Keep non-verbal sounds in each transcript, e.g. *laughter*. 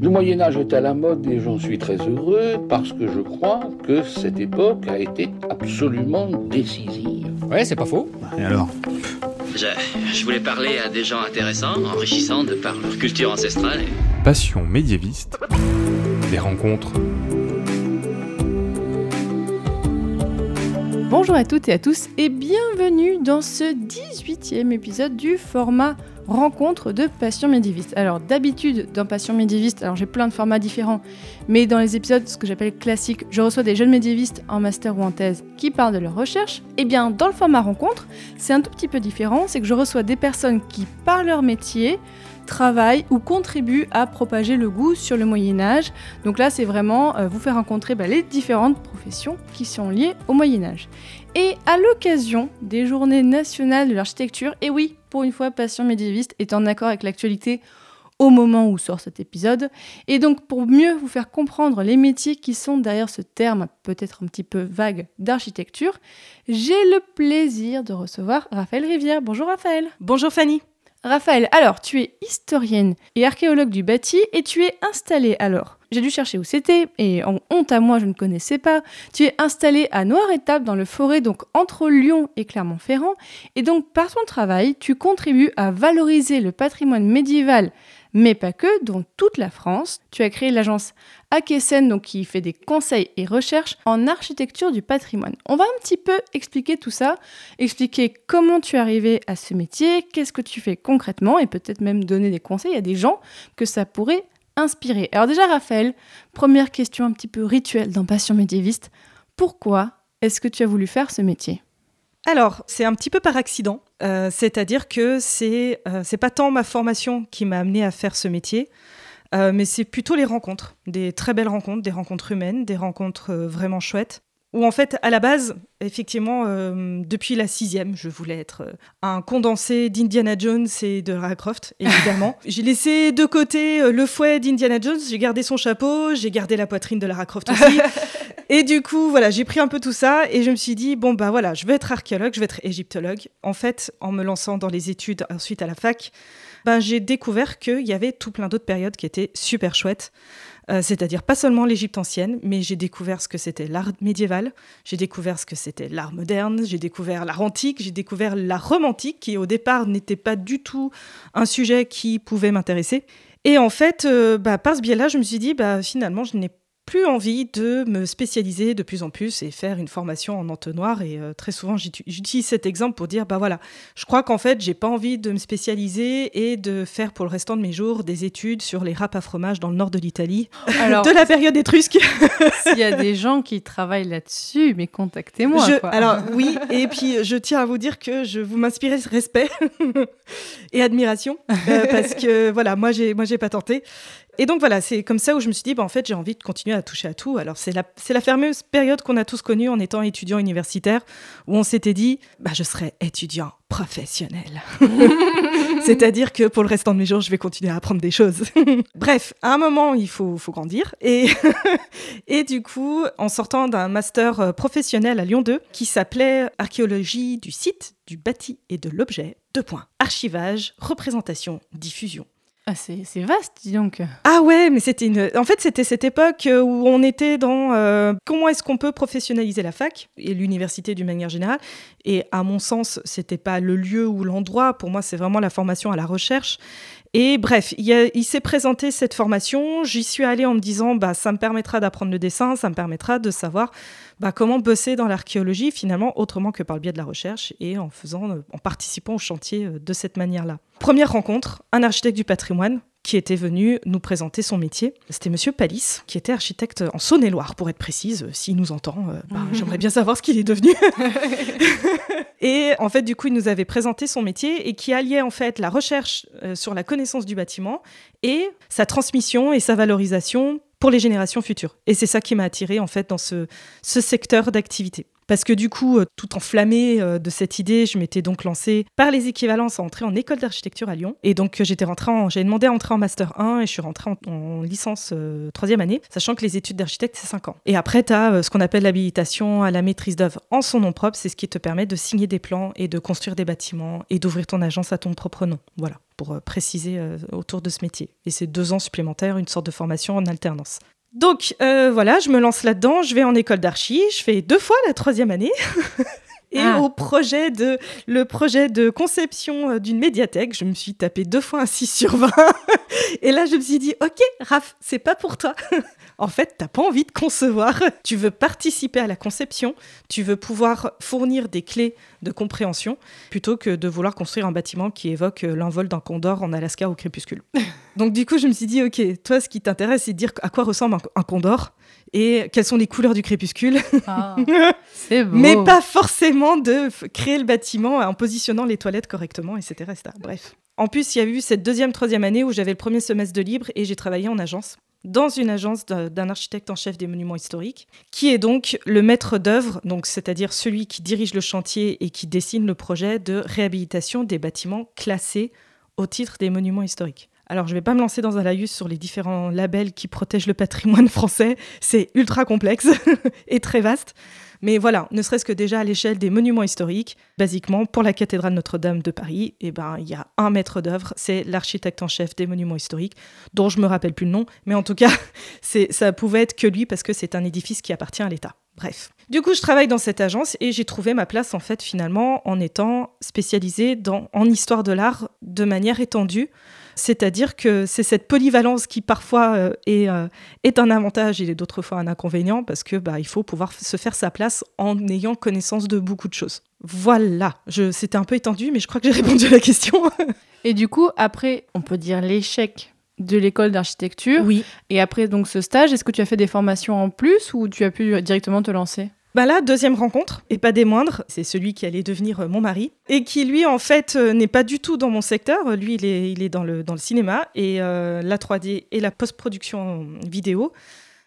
Le Moyen Âge est à la mode et j'en suis très heureux parce que je crois que cette époque a été absolument décisive. Ouais, c'est pas faux. Et alors? Je, je, voulais parler à des gens intéressants, enrichissants de par leur culture ancestrale. Et... Passion médiéviste. Des rencontres. Bonjour à toutes et à tous et bienvenue dans ce 18e épisode du format rencontre de Passion médiéviste. Alors d'habitude dans Passion médiéviste, alors j'ai plein de formats différents, mais dans les épisodes ce que j'appelle classiques, je reçois des jeunes médiévistes en master ou en thèse qui parlent de leur recherche. Et eh bien dans le format rencontre, c'est un tout petit peu différent, c'est que je reçois des personnes qui par leur métier travaillent ou contribuent à propager le goût sur le Moyen Âge. Donc là, c'est vraiment euh, vous faire rencontrer bah, les différentes professions qui sont liées au Moyen Âge. Et à l'occasion des journées nationales de l'architecture, et oui, pour une fois, Passion médiéviste est en accord avec l'actualité au moment où sort cet épisode. Et donc pour mieux vous faire comprendre les métiers qui sont derrière ce terme peut-être un petit peu vague d'architecture, j'ai le plaisir de recevoir Raphaël Rivière. Bonjour Raphaël. Bonjour Fanny. Raphaël, alors tu es historienne et archéologue du bâti et tu es installée alors. J'ai dû chercher où c'était et en honte à moi je ne connaissais pas. Tu es installée à Noir-Étape dans le forêt donc entre Lyon et Clermont-Ferrand et donc par ton travail tu contribues à valoriser le patrimoine médiéval mais pas que, dans toute la France. Tu as créé l'agence Akesen, donc qui fait des conseils et recherches en architecture du patrimoine. On va un petit peu expliquer tout ça, expliquer comment tu es arrivé à ce métier, qu'est-ce que tu fais concrètement, et peut-être même donner des conseils à des gens que ça pourrait inspirer. Alors déjà, Raphaël, première question un petit peu rituelle dans Passion médiéviste. Pourquoi est-ce que tu as voulu faire ce métier? Alors, c'est un petit peu par accident. Euh, c'est-à-dire que c'est euh, pas tant ma formation qui m'a amené à faire ce métier, euh, mais c'est plutôt les rencontres, des très belles rencontres, des rencontres humaines, des rencontres vraiment chouettes. Où en fait, à la base, effectivement, depuis la sixième, je voulais être un condensé d'Indiana Jones et de Lara Croft, *laughs* évidemment. j'ai laissé de côté le fouet d'Indiana Jones, j'ai gardé son chapeau, j'ai gardé la poitrine de Lara Croft aussi. *laughs* Et du coup, voilà, j'ai pris un peu tout ça et je me suis dit, bon, bah voilà, je vais être archéologue, je vais être égyptologue. En fait, en me lançant dans les études ensuite à la fac, ben, j'ai découvert qu'il y avait tout plein d'autres périodes qui étaient super chouettes. Euh, c'est-à-dire pas seulement l'Égypte ancienne, mais j'ai découvert ce que c'était l'art médiéval, j'ai découvert ce que c'était l'art moderne, j'ai découvert l'art antique, j'ai découvert l'art romantique, qui au départ n'était pas du tout un sujet qui pouvait m'intéresser. Et en fait, euh, bah, par ce biais-là, je me suis dit, bah, finalement, je n'ai plus envie de me spécialiser de plus en plus et faire une formation en entonnoir. Et euh, très souvent, j'utilise cet exemple pour dire, bah voilà, je crois qu'en fait, j'ai pas envie de me spécialiser et de faire pour le restant de mes jours des études sur les râpes à fromage dans le nord de l'Italie, *laughs* de la période étrusque. S'il y a des gens qui travaillent là-dessus, mais contactez-moi. Alors oui, et puis je tiens à vous dire que je vous m'inspire respect *laughs* et admiration euh, parce que voilà, moi j'ai moi j'ai pas tenté et donc voilà, c'est comme ça où je me suis dit, bah, en fait, j'ai envie de continuer à toucher à tout. Alors c'est la, c'est la fameuse période qu'on a tous connue en étant étudiant universitaire, où on s'était dit, bah, je serai étudiant professionnel. *laughs* C'est-à-dire que pour le restant de mes jours, je vais continuer à apprendre des choses. *laughs* Bref, à un moment, il faut, faut grandir. Et, *laughs* et du coup, en sortant d'un master euh, professionnel à Lyon 2, qui s'appelait Archéologie du site, du bâti et de l'objet, deux points. Archivage, représentation, diffusion. Ah, c'est vaste, dis donc. Ah ouais, mais c'était une... En fait, c'était cette époque euh, où on était dans euh, comment est-ce qu'on peut professionnaliser la fac et l'université d'une manière générale. Et à mon sens, c'était pas le lieu ou l'endroit. Pour moi, c'est vraiment la formation à la recherche. Et bref, il, s'est présenté cette formation. J'y suis allée en me disant, bah, ça me permettra d'apprendre le dessin, ça me permettra de savoir bah, comment bosser dans l'archéologie finalement autrement que par le biais de la recherche et en faisant, euh, en participant au chantier euh, de cette manière-là. Première rencontre, un architecte du patrimoine qui était venu nous présenter son métier. C'était Monsieur Palis, qui était architecte en Saône-et-Loire, pour être précise. S'il nous entend, euh, bah, j'aimerais bien savoir ce qu'il est devenu. *laughs* et en fait, du coup, il nous avait présenté son métier et qui alliait en fait la recherche sur la connaissance du bâtiment et sa transmission et sa valorisation pour les générations futures. Et c'est ça qui m'a attiré en fait dans ce, ce secteur d'activité. Parce que du coup, euh, tout enflammé euh, de cette idée, je m'étais donc lancée par les équivalences à entrer en école d'architecture à Lyon. Et donc, euh, j'étais rentrée en, demandé à entrer en master 1 et je suis rentrée en, en licence troisième année, sachant que les études d'architecte, c'est 5 ans. Et après, tu as ce qu'on appelle l'habilitation à la maîtrise d'œuvre en son nom propre. C'est ce qui te permet de signer des plans et de construire des bâtiments et d'ouvrir ton agence à ton propre nom. Voilà pour préciser autour de ce métier. Et c'est deux ans supplémentaires, une sorte de formation en alternance. Donc euh, voilà, je me lance là-dedans, je vais en école d'archi, je fais deux fois la troisième année. *laughs* Et Ah. au projet de, le projet de conception euh, d'une médiathèque, je me suis tapé deux fois un 6 sur 20. *laughs* Et là, je me suis dit, ok, Raph, c'est pas pour toi. *laughs* en fait, t'as pas envie de concevoir. *laughs* Tu veux participer à la conception, tu veux pouvoir fournir des clés de compréhension, plutôt que de vouloir construire un bâtiment qui évoque euh, l'envol d'un condor en Alaska au crépuscule. Donc du coup, je me suis dit, ok, toi, ce qui t'intéresse, c'est de dire à quoi ressemble un, un condor et quelles sont les couleurs du crépuscule, *laughs* Ah, c'est beau. mais pas forcément de créer le bâtiment en positionnant les toilettes correctement, etc. etc. Bref. En plus, il y a eu cette deuxième, troisième année où j'avais le premier semestre de libre et j'ai travaillé en agence dans une agence d'un d'un architecte en chef des monuments historiques, qui est donc le maître d'œuvre, donc c'est-à-dire celui qui dirige le chantier et qui dessine le projet de réhabilitation des bâtiments classés au titre des monuments historiques. Alors, je ne vais pas me lancer dans un laïus sur les différents labels qui protègent le patrimoine français. C'est ultra complexe *laughs* et très vaste. Mais voilà, ne serait-ce que déjà à l'échelle des monuments historiques, basiquement, pour la cathédrale Notre-Dame de Paris, eh ben, il y a un maître d'œuvre, c'est l'architecte en chef des monuments historiques, dont je me rappelle plus le nom, mais en tout cas, *laughs* ça pouvait être que lui parce que c'est un édifice qui appartient à l'État. Bref. Du coup, je travaille dans cette agence et j'ai trouvé ma place, en fait, finalement, en étant spécialisée dans, en histoire de l'art de manière étendue. C'est-à-dire que c'est cette polyvalence qui parfois euh, est, euh, est un avantage et d'autres fois un inconvénient parce que bah, il faut pouvoir se faire sa place en ayant connaissance de beaucoup de choses. Voilà, c'était un peu étendu, mais je crois que j'ai répondu à la question. *laughs* Et du coup, après, on peut dire l'échec de l'école d'architecture. oui. Et après donc ce stage, est-ce que tu as fait des formations en plus ou tu as pu directement te lancer? Bah là, deuxième rencontre, et pas des moindres, c'est celui qui allait devenir euh, mon mari, et qui lui, en fait, euh, n'est pas du tout dans mon secteur. Lui, il est, il est dans, le, dans le cinéma, et euh, la 3D et la post-production vidéo,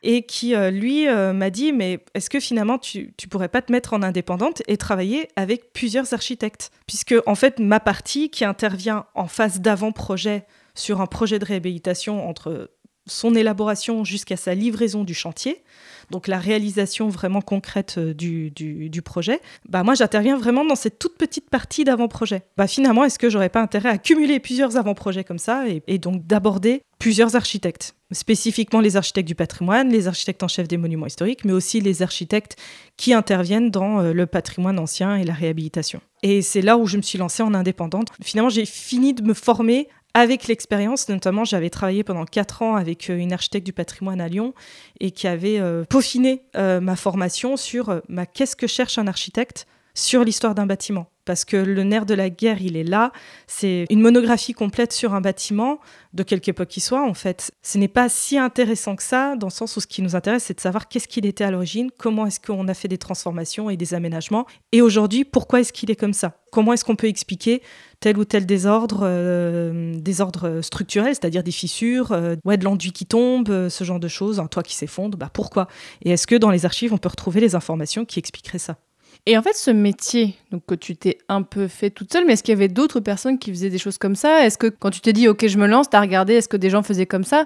et qui, lui, m'a dit, mais est-ce que finalement, tu, tu pourrais pas te mettre en indépendante et travailler avec plusieurs architectes? Puisque, en fait, ma partie qui intervient en phase d'avant-projet sur un projet de réhabilitation entre son élaboration jusqu'à sa livraison du chantier, donc la réalisation vraiment concrète euh, du, du, projet, bah moi j'interviens vraiment dans cette toute petite partie d'avant-projet. Bah finalement, est-ce que j'aurais pas intérêt à cumuler plusieurs avant-projets comme ça et, et donc d'aborder plusieurs architectes? Spécifiquement les architectes du patrimoine, les architectes en chef des monuments historiques, mais aussi les architectes qui interviennent dans euh, le patrimoine ancien et la réhabilitation. Et c'est là où je me suis lancée en indépendante. Finalement, j'ai fini de me former avec l'expérience, notamment j'avais travaillé pendant quatre ans avec euh, une architecte du patrimoine à Lyon et qui avait euh, peaufiné euh, ma formation sur qu'est-ce que cherche un architecte sur l'histoire d'un bâtiment. Parce que le nerf de la guerre, il est là. C'est une monographie complète sur un bâtiment, de quelque époque qu'il soit, en fait. Ce n'est pas si intéressant que ça, dans le sens où ce qui nous intéresse, c'est de savoir qu'est-ce qu'il était à l'origine, comment est-ce qu'on a fait des transformations et des aménagements, et aujourd'hui, pourquoi est-ce qu'il est comme ça? Comment est-ce qu'on peut expliquer tel ou tel désordre, euh, désordre structurel, c'est-à-dire des fissures, euh, ouais, de l'enduit qui tombe, euh, ce genre de choses, un toit qui s'effondre, bah pourquoi? Et est-ce que dans les archives, on peut retrouver les informations qui expliqueraient ça? Et en fait, ce métier donc, que tu t'es un peu fait toute seule, mais est-ce qu'il y avait d'autres personnes qui faisaient des choses comme ça? Est-ce que quand tu t'es dit, OK, je me lance, t'as regardé, est-ce que des gens faisaient comme ça?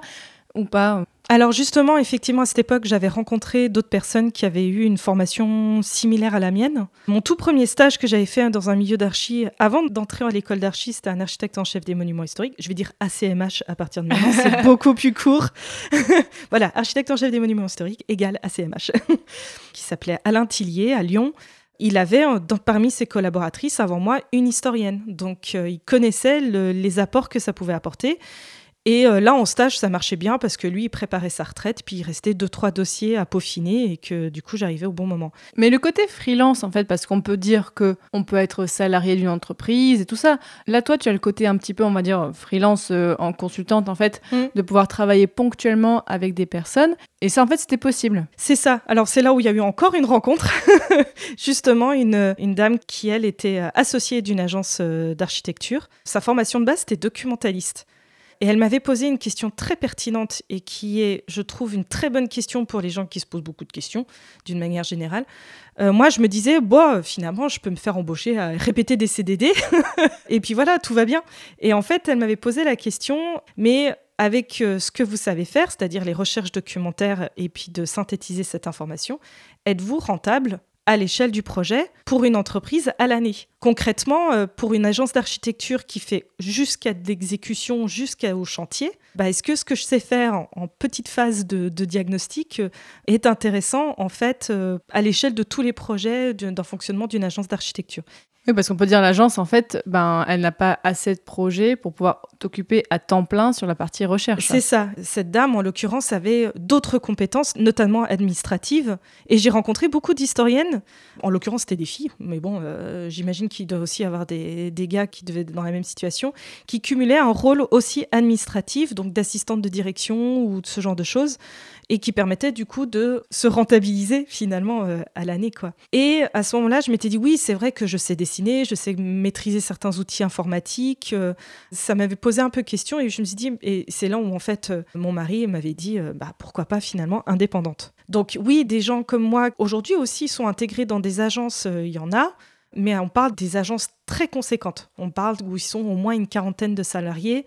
Ou pas? Alors justement, effectivement, à cette époque, j'avais rencontré d'autres personnes qui avaient eu une formation similaire à la mienne. Mon tout premier stage que j'avais fait dans un milieu d'archi, avant d'entrer à l'école d'archi, c'était un architecte en chef des monuments historiques. Je vais dire ACMH à partir de maintenant, c'est *laughs* beaucoup plus court. *laughs* voilà, architecte en chef des monuments historiques égale ACMH, *laughs* qui s'appelait Alain Tillier à Lyon. Il avait euh, parmi ses collaboratrices avant moi une historienne, donc euh, il connaissait le- les apports que ça pouvait apporter. Et euh, là, en stage, ça marchait bien parce que lui, il préparait sa retraite, puis il restait deux, trois dossiers à peaufiner et que du coup, j'arrivais au bon moment. Mais le côté freelance, en fait, parce qu'on peut dire que on peut être salarié d'une entreprise et tout ça. Là, toi, tu as le côté un petit peu, on va dire, freelance euh, en consultante, en fait, Mm. de pouvoir travailler ponctuellement avec des personnes. Et ça, en fait, c'était possible. C'est ça. Alors, c'est là où il y a eu encore une rencontre. *laughs* Justement, une, une dame qui, elle, était euh, associée d'une agence d'architecture. Sa formation de base, c'était documentaliste. Et elle m'avait posé une question très pertinente et qui est, je trouve, une très bonne question pour les gens qui se posent beaucoup de questions, d'une manière générale. Euh, moi, je me disais, bon, finalement, je peux me faire embaucher à répéter des CDD. *laughs* et puis voilà, tout va bien. Et en fait, elle m'avait posé la question, mais avec euh, ce que vous savez faire, c'est-à-dire les recherches documentaires et puis de synthétiser cette information, êtes-vous rentable à l'échelle du projet pour une entreprise à l'année. Concrètement, euh, pour une agence d'architecture qui fait jusqu'à l'exécution, jusqu'au chantier, bah, est-ce que ce que je sais faire en, petite phase de, diagnostic euh, est intéressant en fait euh, à l'échelle de tous les projets d'un fonctionnement d'une agence d'architecture? Oui, parce qu'on peut dire l'agence, en fait, ben, elle n'a pas assez de projets pour pouvoir t'occuper à temps plein sur la partie recherche. C'est ça. Cette dame, en l'occurrence, avait d'autres compétences, notamment administratives. Et j'ai rencontré beaucoup d'historiennes. En l'occurrence, c'était des filles, mais bon, euh, j'imagine qu'il doit aussi avoir des, des, gars qui devaient être dans la même situation, qui cumulaient un rôle aussi administratif, donc d'assistante de direction ou de ce genre de choses et qui permettait du coup de se rentabiliser finalement euh, à l'année quoi. Et à ce moment-là, je m'étais dit oui, c'est vrai que je sais dessiner, je sais maîtriser certains outils informatiques. Euh, ça m'avait posé un peu question et je me suis dit et c'est là où en fait euh, mon mari m'avait dit bah pourquoi pas finalement indépendante. Donc oui, des gens comme moi aujourd'hui aussi sont intégrés dans des agences, il y en a mais on parle des agences très conséquentes. On parle où ils sont au moins une quarantaine de salariés.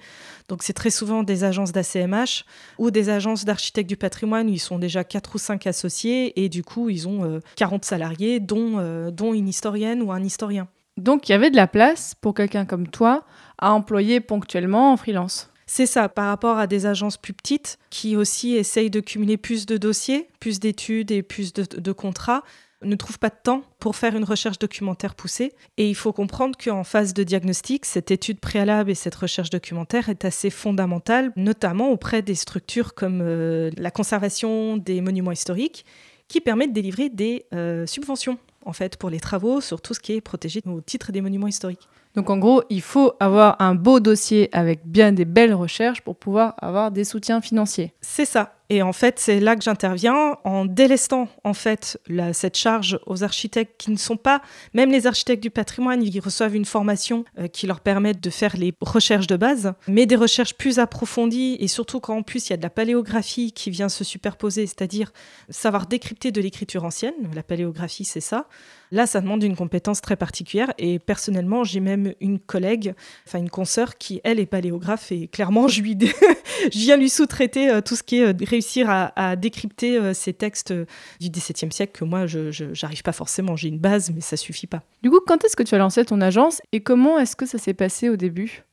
Donc c'est très souvent des agences d'ACMH ou des agences d'architectes du patrimoine où ils sont déjà quatre ou cinq associés et du coup ils ont 40 euh, salariés dont, euh, dont une historienne ou un historien. Donc il y avait de la place pour quelqu'un comme toi à employer ponctuellement en freelance. C'est ça, par rapport à des agences plus petites qui aussi essayent de cumuler plus de dossiers, plus d'études et plus de contrats ne trouve pas de temps pour faire une recherche documentaire poussée. Et il faut comprendre qu'en phase de diagnostic, cette étude préalable et cette recherche documentaire est assez fondamentale, notamment auprès des structures comme euh, la conservation des monuments historiques, qui permettent de délivrer des euh, subventions en fait pour les travaux sur tout ce qui est protégé au titre des monuments historiques. Donc en gros, il faut avoir un beau dossier avec bien des belles recherches pour pouvoir avoir des soutiens financiers. C'est ça. Et en fait, c'est là que j'interviens en délestant en fait cette charge aux architectes qui ne sont pas, même les architectes du patrimoine, ils reçoivent une formation euh, qui leur permet de faire les recherches de base, mais des recherches plus approfondies et surtout quand en plus il y a de la paléographie qui vient se superposer, c'est-à-dire savoir décrypter de l'écriture ancienne. La paléographie, c'est ça. Là, ça demande une compétence très particulière et personnellement, j'ai même une collègue, enfin une consoeur qui, elle, est paléographe et clairement, je, lui *laughs* je viens lui sous-traiter euh, tout ce qui est euh, réussir à, décrypter euh, ces textes du XVIIe siècle que moi, je n'arrive pas forcément. J'ai une base, mais ça suffit pas. Du coup, quand est-ce que tu as lancé ton agence et comment est-ce que ça s'est passé au début?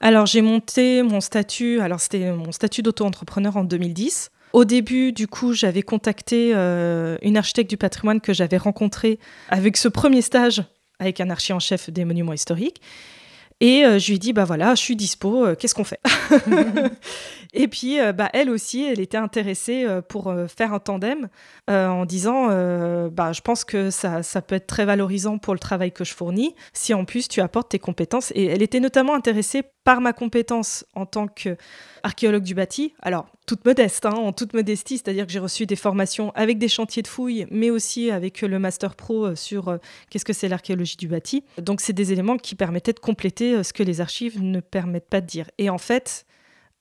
Alors j'ai monté mon statut, alors c'était mon statut d'auto-entrepreneur en 2010. Au début, du coup, j'avais contacté euh, une architecte du patrimoine que j'avais rencontrée avec ce premier stage avec un archi en chef des monuments historiques. Et euh, je lui ai dit, bah voilà, je suis dispo, euh, qu'est-ce qu'on fait? *laughs* *laughs* Et puis, bah, elle aussi, elle était intéressée pour faire un tandem en disant, bah, je pense que ça, ça, peut être très valorisant pour le travail que je fournis, si en plus tu apportes tes compétences. Et elle était notamment intéressée par ma compétence en tant qu'archéologue du bâti, alors toute modeste, hein, en toute modestie, c'est-à-dire que j'ai reçu des formations avec des chantiers de fouilles, mais aussi avec le Master Pro euh, sur euh, qu'est-ce que c'est l'archéologie du bâti. Donc c'est des éléments qui permettaient de compléter euh, ce que les archives ne permettent pas de dire. Et en fait,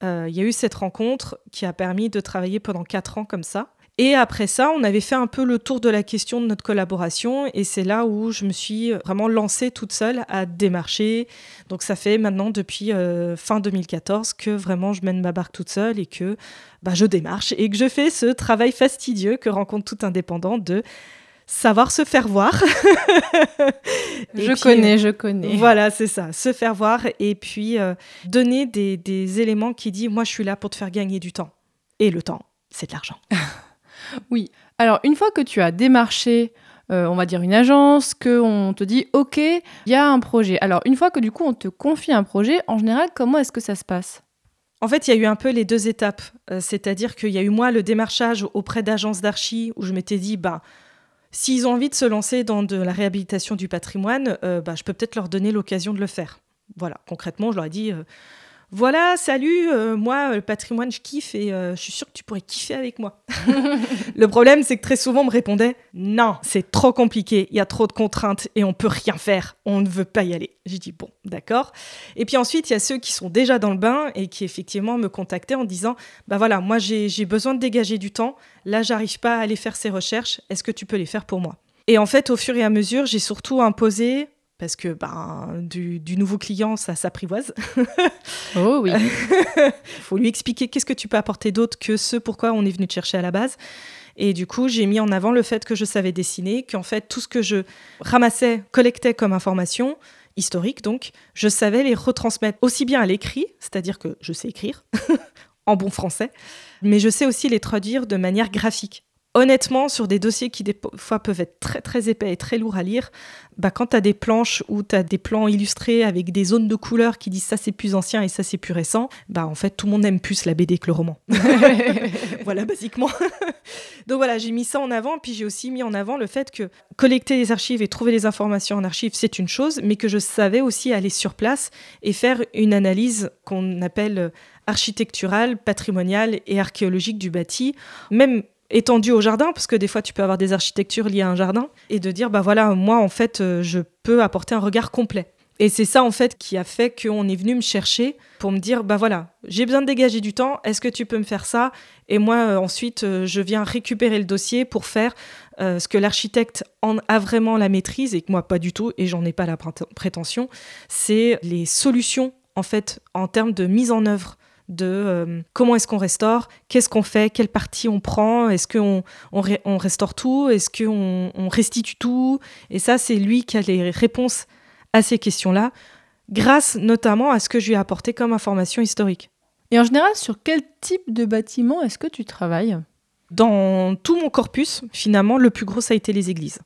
il y a eu cette rencontre qui a permis de travailler pendant quatre ans comme ça. Et après ça, on avait fait un peu le tour de la question de notre collaboration et c'est là où je me suis vraiment lancée toute seule à démarcher. Donc ça fait maintenant depuis euh, fin 2014 que vraiment je mène ma barque toute seule et que bah, je démarche et que je fais ce travail fastidieux que rencontre tout indépendant de savoir se faire voir. *laughs* je connais, je connais. Voilà, c'est ça, se faire voir et puis euh, donner des, des éléments qui disent, moi je suis là pour te faire gagner du temps. Et le temps, c'est de l'argent. *laughs* Oui. Alors, une fois que tu as démarché, euh, on va dire une agence, qu'on te dit, OK, il y a un projet. Alors, une fois que du coup, on te confie un projet, en général, comment est-ce que ça se passe? En fait, il y a eu un peu les deux étapes. Euh, c'est-à-dire qu'il y a eu moi le démarchage auprès d'agences d'archi où je m'étais dit, bah, s'ils ont envie de se lancer dans de la réhabilitation du patrimoine, euh, bah, je peux peut-être leur donner l'occasion de le faire. Voilà, concrètement, je leur ai dit, voilà, salut, euh, moi, le patrimoine, je kiffe et euh, je suis sûre que tu pourrais kiffer avec moi. *laughs* le problème, c'est que très souvent, on me répondait non, c'est trop compliqué, il y a trop de contraintes et on peut rien faire, on ne veut pas y aller. J'ai dit bon, d'accord. Et puis ensuite, il y a ceux qui sont déjà dans le bain et qui effectivement me contactaient en disant bah voilà, moi j'ai besoin de dégager du temps, là, j'arrive pas à aller faire ces recherches, est-ce que tu peux les faire pour moi? Et en fait, au fur et à mesure, j'ai surtout imposé parce que ben, du, nouveau client, ça s'apprivoise. *laughs* oh oui. Il *laughs* faut lui expliquer qu'est-ce que tu peux apporter d'autre que ce pourquoi on est venu te chercher à la base. Et du coup, j'ai mis en avant le fait que je savais dessiner, qu'en fait, tout ce que je ramassais, collectais comme information, historique donc, je savais les retransmettre aussi bien à l'écrit, c'est-à-dire que je sais écrire, *laughs* en bon français, mais je sais aussi les traduire de manière graphique honnêtement, sur des dossiers qui des fois peuvent être très très épais et très lourds à lire, bah, quand tu as des planches ou tu as des plans illustrés avec des zones de couleurs qui disent ça c'est plus ancien et ça c'est plus récent, bah en fait tout le monde aime plus la BD que le roman. *laughs* voilà, basiquement. *laughs* Donc voilà, j'ai mis ça en avant, puis j'ai aussi mis en avant le fait que collecter les archives et trouver les informations en archives, c'est une chose, mais que je savais aussi aller sur place et faire une analyse qu'on appelle architecturale, patrimoniale et archéologique du bâti, même étendu au jardin, parce que des fois tu peux avoir des architectures liées à un jardin, et de dire, bah voilà, moi en fait, euh, je peux apporter un regard complet. Et c'est ça en fait qui a fait qu'on est venu me chercher pour me dire, bah voilà, j'ai besoin de dégager du temps, est-ce que tu peux me faire ça? Et moi euh, ensuite, euh, je viens récupérer le dossier pour faire ce que l'architecte en a vraiment la maîtrise et que moi pas du tout, et j'en ai pas la prétention, c'est les solutions en fait en termes de mise en œuvre de euh, comment est-ce qu'on restaure, qu'est-ce qu'on fait, quelle partie on prend, est-ce qu'on on, restaure tout, est-ce qu'on on restitue tout? Et ça, c'est lui qui a les réponses à ces questions-là, grâce notamment à ce que je lui ai apporté comme information historique. Et en général, sur quel type de bâtiment est-ce que tu travailles? Dans tout mon corpus, finalement, le plus gros, ça a été les églises.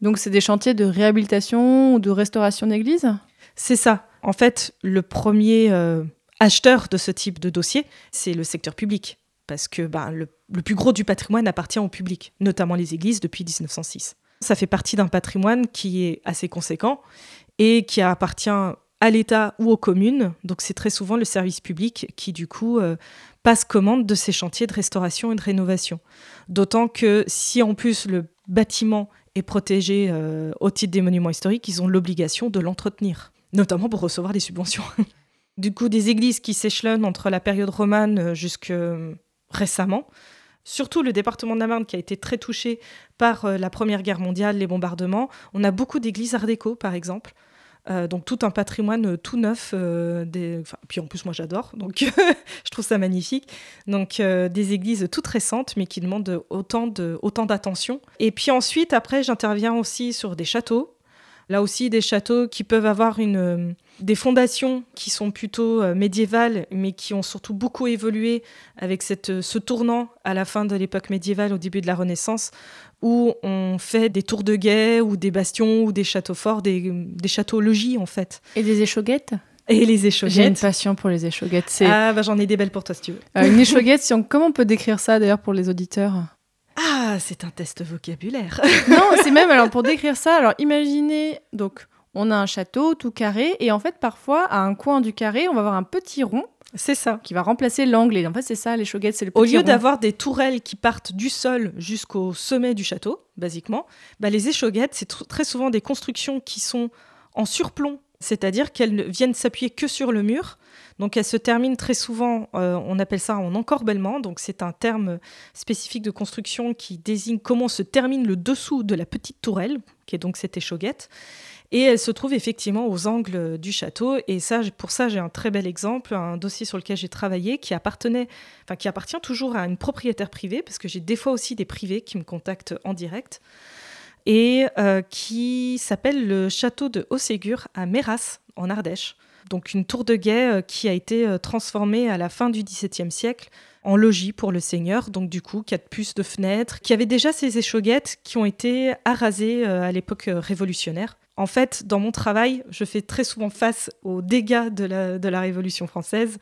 Donc c'est des chantiers de réhabilitation ou de restauration d'églises? C'est ça. En fait, le premier... Euh, acheteur de ce type de dossier, c'est le secteur public. Parce que ben, le, plus gros du patrimoine appartient au public, notamment les églises depuis 1906. Ça fait partie d'un patrimoine qui est assez conséquent et qui appartient à l'État ou aux communes. Donc c'est très souvent le service public qui du coup euh, passe commande de ces chantiers de restauration et de rénovation. D'autant que si en plus le bâtiment est protégé euh, au titre des monuments historiques, ils ont l'obligation de l'entretenir, notamment pour recevoir des subventions. *laughs* du coup des églises qui s'échelonnent entre la période romane euh, jusque euh, récemment. Surtout le département de la Marne qui a été très touché par euh, la Première Guerre mondiale, les bombardements. On a beaucoup d'églises art déco, par exemple. donc tout un patrimoine tout neuf. des... puis en plus, moi j'adore, donc *laughs* je trouve ça magnifique. Donc des églises toutes récentes, mais qui demandent autant d'attention. Autant Et puis ensuite, après, j'interviens aussi sur des châteaux. Là aussi, des châteaux qui peuvent avoir une des fondations qui sont plutôt euh, médiévales, mais qui ont surtout beaucoup évolué avec cette, euh, ce tournant à la fin de l'époque médiévale, au début de la Renaissance, où on fait des tours de guet ou des bastions ou des châteaux forts, des, des châteaux logis en fait. Et des échauguettes? Et les échauguettes. J'ai une passion pour les échauguettes. Ah, bah j'en ai des belles pour toi si tu veux. Euh, une échauguette, si on... comment on peut décrire ça d'ailleurs pour les auditeurs? Ah, c'est un test vocabulaire. non, c'est même, alors pour décrire ça, alors imaginez, donc on a un château tout carré et en fait parfois à un coin du carré on va avoir un petit rond c'est ça. Qui va remplacer l'angle. Et en fait, c'est ça, les choguettes, c'est le petit Au lieu d'avoir des tourelles qui partent du sol jusqu'au sommet du château, basiquement, bah, les échauguettes, c'est très souvent des constructions qui sont en surplomb, c'est-à-dire qu'elles ne viennent s'appuyer que sur le mur. Donc elles se terminent très souvent, euh, on appelle ça en encorbellement, donc c'est un terme spécifique de construction qui désigne comment se termine le dessous de la petite tourelle, qui est donc cette échauguette. Et elle se trouve effectivement aux angles du château. Et ça, pour ça, j'ai un très bel exemple, un dossier sur lequel j'ai travaillé qui appartenait, enfin qui appartient toujours à une propriétaire privée, parce que j'ai des fois aussi des privés qui me contactent en direct, et euh, qui s'appelle le château de Haut-Ségur à Méras, en Ardèche. Donc une tour de guet euh, qui a été euh, transformée à la fin du XVIIe siècle en logis pour le seigneur, donc du coup quatre puces de fenêtres, qui avait déjà ces échauguettes qui ont été arasées à l'époque révolutionnaire. En fait, dans mon travail, je fais très souvent face aux dégâts de la, Révolution française,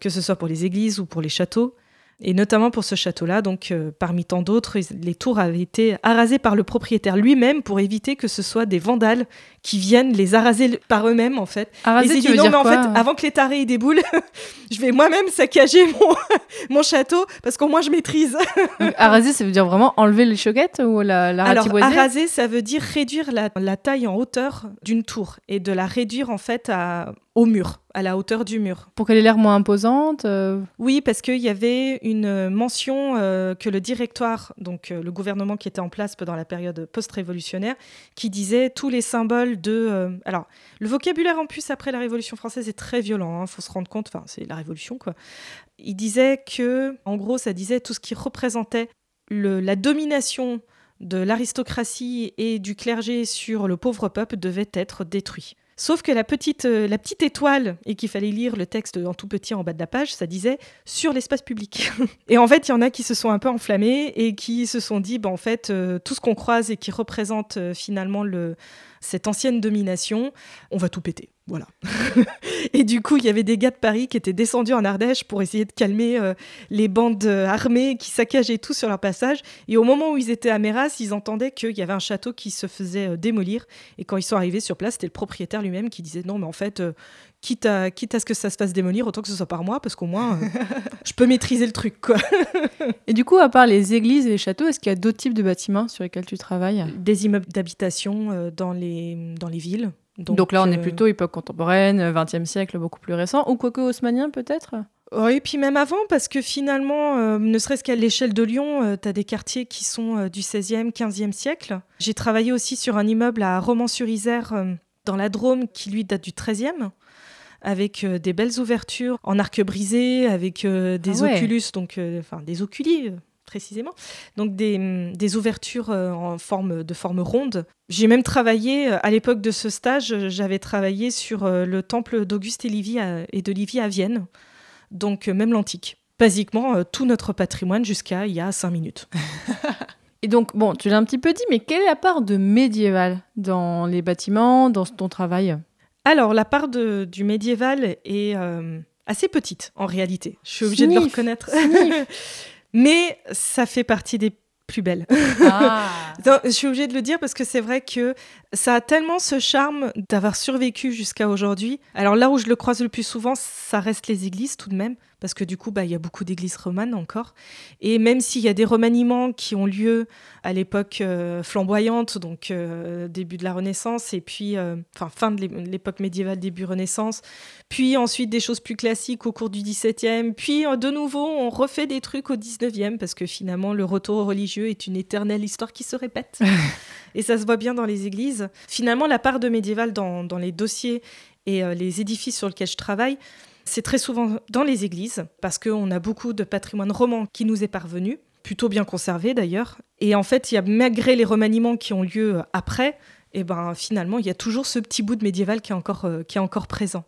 que ce soit pour les églises ou pour les châteaux. Et notamment pour ce château-là, donc euh, parmi tant d'autres, les tours avaient été arasées par le propriétaire lui-même pour éviter que ce soit des vandales qui viennent les araser par eux-mêmes en fait. Araser, Et tu veux non, dire mais en quoi fait, avant que les tarés y déboulent, *laughs* je vais moi-même saccager mon, *laughs* mon château parce qu'au moins je maîtrise. *laughs* Araser, ça veut dire vraiment enlever les choquettes ou la, la Alors, araser, ça veut dire réduire la, la taille en hauteur d'une tour et de la réduire en fait à, au mur, à la hauteur du mur. Pour qu'elle ait l'air moins imposante euh, Oui, parce qu'il y avait une mention euh, que le directoire, donc euh, le gouvernement qui était en place pendant la période post-révolutionnaire, qui disait tous les symboles de... alors, le vocabulaire en plus après la Révolution française est très violent, il faut se rendre compte, enfin c'est la Révolution quoi. Il disait que, en gros, ça disait tout ce qui représentait le- la domination de l'aristocratie et du clergé sur le pauvre peuple devait être détruit. Sauf que la petite, euh, la petite étoile, et qu'il fallait lire le texte en tout petit en bas de la page, ça disait sur l'espace public. *laughs* et en fait, il y en a qui se sont un peu enflammés et qui se sont dit, bah, en fait, euh, tout ce qu'on croise et qui représente euh, finalement le, cette ancienne domination, on va tout péter. Voilà. *laughs* et du coup, il y avait des gars de Paris qui étaient descendus en Ardèche pour essayer de calmer euh, les bandes euh, armées qui saccageaient tout sur leur passage. Et au moment où ils étaient à Méras, ils entendaient qu'il y avait un château qui se faisait euh, démolir. Et quand ils sont arrivés sur place, c'était le propriétaire lui-même qui disait non, mais en fait, euh, quitte, à, quitte à ce que ça se fasse démolir, autant que ce soit par moi, parce qu'au moins, *laughs* je peux maîtriser le truc. Quoi. *laughs* Et du coup, à part les églises et les châteaux, est-ce qu'il y a d'autres types de bâtiments sur lesquels tu travailles? Des immeubles d'habitation dans, les, dans les villes. Donc, là, on est euh, plutôt époque contemporaine, 20e siècle, beaucoup plus récent, ou quoique haussmanien peut-être? Oui, et puis même avant, parce que finalement, euh, ne serait-ce qu'à l'échelle de Lyon, tu as des quartiers qui sont euh, du 16e, 15e siècle. J'ai travaillé aussi sur un immeuble à Romans-sur-Isère, euh, dans la Drôme, qui lui date du 13e, avec euh, des belles ouvertures en arc brisé, avec euh, des Ah ouais. oculus, donc euh, enfin des oculis. Précisément, donc des, des ouvertures euh, en forme de forme ronde. J'ai même travaillé euh, à l'époque de ce stage, euh, j'avais travaillé sur le temple d'Auguste et, Livie à- et de Livie à Vienne, donc même l'antique. Basiquement, tout notre patrimoine jusqu'à il y a cinq minutes. *laughs* Et donc, bon, tu l'as un petit peu dit, mais quelle est la part de médiéval dans les bâtiments, dans ton travail? Alors, la part de- du médiéval est euh, assez petite en réalité. Je suis obligée de le reconnaître. *laughs* Mais ça fait partie des plus belles. Ah *laughs* je suis obligée de le dire parce que c'est vrai que ça a tellement ce charme d'avoir survécu jusqu'à aujourd'hui. Alors là où je le croise le plus souvent, ça reste les églises tout de même, parce que du coup, bah, il y a beaucoup d'églises romanes encore. Et même s'il y a des remaniements qui ont lieu à l'époque euh, flamboyante, donc euh, début de la Renaissance, et puis euh, enfin fin de l'é- l'époque médiévale, début Renaissance, puis ensuite des choses plus classiques au cours du XVIIe, puis de nouveau on refait des trucs au XIXe, parce que finalement le retour religieux est une éternelle histoire qui se répète. *laughs* et ça se voit bien dans les églises. Finalement, la part de médiéval dans, dans les dossiers et les édifices sur lesquels je travaille, c'est très souvent dans les églises, parce qu'on a beaucoup de patrimoine roman qui nous est parvenu, plutôt bien conservé d'ailleurs. Et en fait, il y a, malgré les remaniements qui ont lieu euh, après, et ben, finalement, il y a toujours ce petit bout de médiéval qui est encore, euh, qui est encore présent.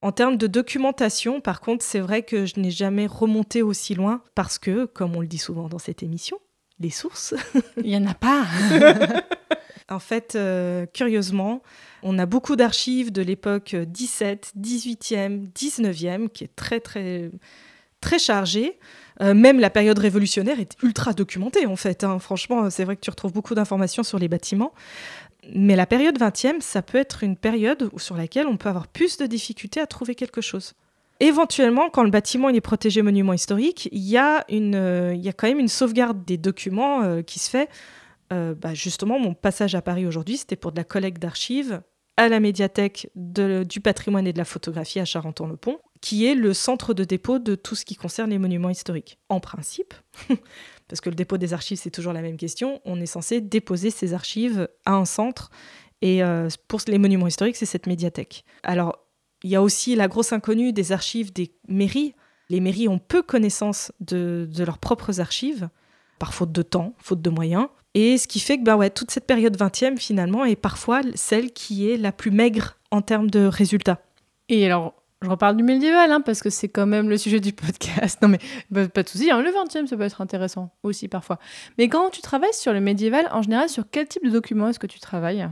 En termes de documentation, par contre, c'est vrai que je n'ai jamais remonté aussi loin, parce que, comme on le dit souvent dans cette émission, les sources Il y en a pas *laughs* en fait, euh, curieusement, on a beaucoup d'archives de l'époque 17, 18e, 19e, qui est très, très, très chargée. Euh, même la période révolutionnaire est ultra documentée, en fait. hein. Franchement, c'est vrai que tu retrouves beaucoup d'informations sur les bâtiments. Mais la période 20e, ça peut être une période sur laquelle on peut avoir plus de difficultés à trouver quelque chose. Éventuellement, quand le bâtiment est protégé monument historique, il y, a euh, y a quand même une sauvegarde des documents qui se fait euh, bah, justement, mon passage à Paris aujourd'hui, c'était pour de la collecte d'archives à la médiathèque du patrimoine et de la photographie à Charenton-le-Pont, qui est le centre de dépôt de tout ce qui concerne les monuments historiques. En principe, *laughs* parce que le dépôt des archives, c'est toujours la même question, on est censé déposer ces archives à un centre, et euh, pour les monuments historiques, c'est cette médiathèque. Alors, il y a aussi la grosse inconnue des archives des mairies. Les mairies ont peu connaissance de leurs propres archives, par faute de temps, faute de moyens. Et ce qui fait que bah ouais, toute cette période 20e, finalement, est parfois celle qui est la plus maigre en termes de résultats. Et alors, je reparle du médiéval, hein, parce que c'est quand même le sujet du *laughs* podcast. Non mais bah, pas de souci, hein, le 20e, ça peut être intéressant aussi parfois. Mais quand tu travailles sur le médiéval, en général, sur quel type de document est-ce que tu travailles?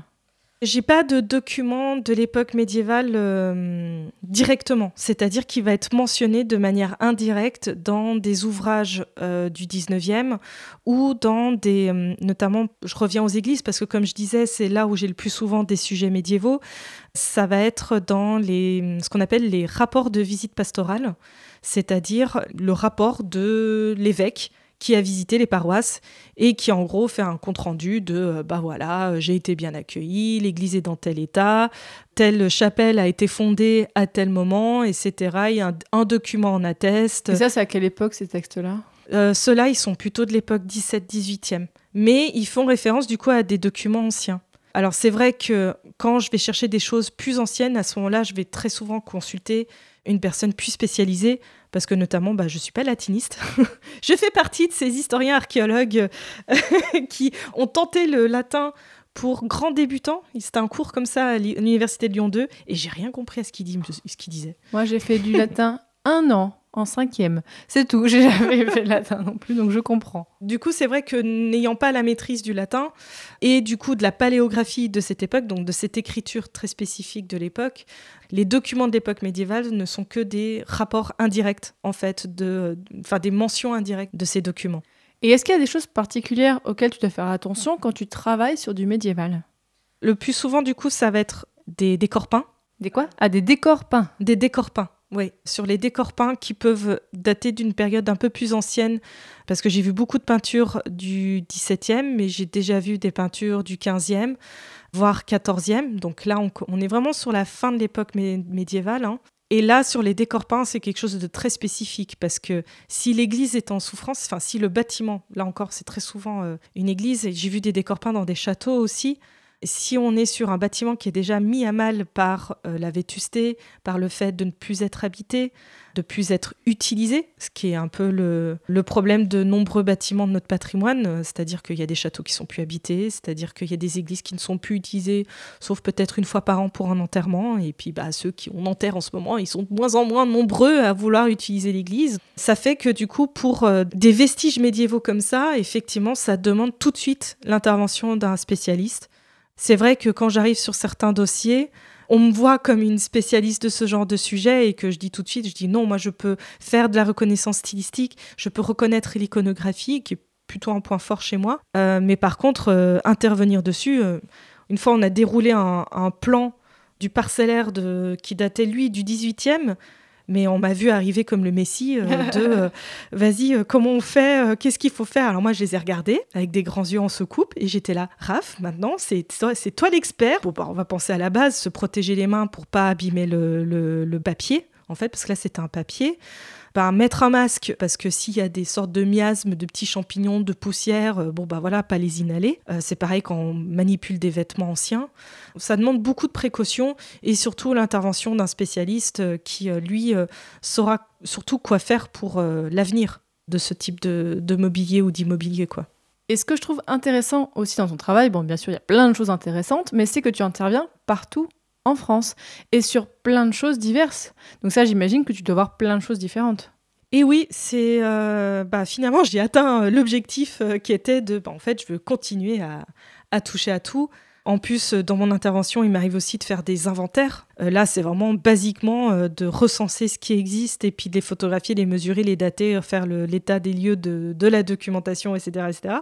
J'ai pas de document de l'époque médiévale euh, directement, c'est-à-dire qu'il va être mentionné de manière indirecte dans des ouvrages euh, du 19e ou dans des. euh, notamment, je reviens aux églises parce que, comme je disais, c'est là où j'ai le plus souvent des sujets médiévaux. Ça va être dans les, ce qu'on appelle les rapports de visite pastorale, c'est-à-dire le rapport de l'évêque qui a visité les paroisses et qui en gros fait un compte rendu de euh, bah voilà euh, j'ai été bien accueilli l'église est dans tel état telle chapelle a été fondée à tel moment etc il y a un, un document en atteste. Et ça, c'est à quelle époque ces textes-là? Euh, ceux-là ils sont plutôt de l'époque 17-18e mais ils font référence du coup à des documents anciens. Alors c'est vrai que quand je vais chercher des choses plus anciennes à ce moment-là je vais très souvent consulter une personne plus spécialisée parce que notamment bah, je suis pas latiniste *laughs* je fais partie de ces historiens archéologues euh, *laughs* qui ont tenté le latin pour grands débutants. C'était un cours comme ça à l'université de Lyon 2 et j'ai rien compris à ce qu'il disait. Moi, j'ai fait du latin un an en cinquième. C'est tout. *laughs* J'ai jamais fait de latin non plus, donc je comprends. Du coup, c'est vrai que n'ayant pas la maîtrise du latin et du coup de la paléographie de cette époque, donc de cette écriture très spécifique de l'époque, les documents de l'époque médiévale ne sont que des rapports indirects, en fait, de, enfin des mentions indirectes de ces documents. Et est-ce qu'il y a des choses particulières auxquelles tu dois faire attention quand tu travailles sur du médiéval? Le plus souvent, du coup, ça va être des décors peints. Des quoi? Ah, des décors peints. Des décors peints, oui. Sur les décors peints qui peuvent dater d'une période un peu plus ancienne, parce que j'ai vu beaucoup de peintures du 17e, mais j'ai déjà vu des peintures du 15e, voire 14e. Donc là, on, est vraiment sur la fin de l'époque mé- médiévale. hein. Et là, sur les décors peints, c'est quelque chose de très spécifique, parce que si l'église est en souffrance, enfin si le bâtiment, là encore, c'est très souvent euh, une église, et j'ai vu des décors peints dans des châteaux aussi, si on est sur un bâtiment qui est déjà mis à mal par euh, la vétusté, par le fait de ne plus être habité, de plus être utilisé, ce qui est un peu le, problème de nombreux bâtiments de notre patrimoine, euh, c'est-à-dire qu'il y a des châteaux qui sont plus habités, c'est-à-dire qu'il y a des églises qui ne sont plus utilisées, sauf peut-être une fois par an pour un enterrement, et puis bah, ceux qui on enterre en ce moment, ils sont de moins en moins nombreux à vouloir utiliser l'église. Ça fait que du coup, pour euh, des vestiges médiévaux comme ça, effectivement, ça demande tout de suite l'intervention d'un spécialiste. C'est vrai que quand j'arrive sur certains dossiers, on me voit comme une spécialiste de ce genre de sujet et que je dis tout de suite, je dis non, moi je peux faire de la reconnaissance stylistique, je peux reconnaître l'iconographie, qui est plutôt un point fort chez moi. Euh, mais par contre, euh, intervenir dessus, euh, une fois on a déroulé un, plan du parcellaire qui datait lui du 18e, mais on m'a vu arriver comme le messie euh, de euh, *laughs* vas-y, euh, comment on fait, qu'est-ce qu'il faut faire? Alors moi, je les ai regardés avec des grands yeux en secoupe et j'étais là, Raph, maintenant, c'est toi, l'expert. Bon, bah, on va penser à la base, se protéger les mains pour pas abîmer le, le- le papier, en fait, parce que là, c'était un papier. Bah, mettre un masque, parce que s'il y a des sortes de miasmes, de petits champignons, de poussière, euh, bon, bah voilà, pas les inhaler. Euh, c'est pareil quand on manipule des vêtements anciens. Ça demande beaucoup de précautions et surtout l'intervention d'un spécialiste euh, qui, lui, saura surtout quoi faire pour l'avenir de ce type de, de mobilier ou d'immobilier, quoi. Et ce que je trouve intéressant aussi dans ton travail, bon, bien sûr, il y a plein de choses intéressantes, mais c'est que tu interviens partout en France et sur plein de choses diverses. Donc ça, j'imagine que tu dois voir plein de choses différentes. Et oui, c'est euh, bah, finalement j'ai atteint euh, l'objectif euh, qui était de, bah, en fait, je veux continuer à, toucher à tout. En plus, dans mon intervention, il m'arrive aussi de faire des inventaires. Là, c'est vraiment basiquement de recenser ce qui existe et puis de les photographier, les mesurer, les dater, faire l'état des lieux de, de la documentation, etc., etc.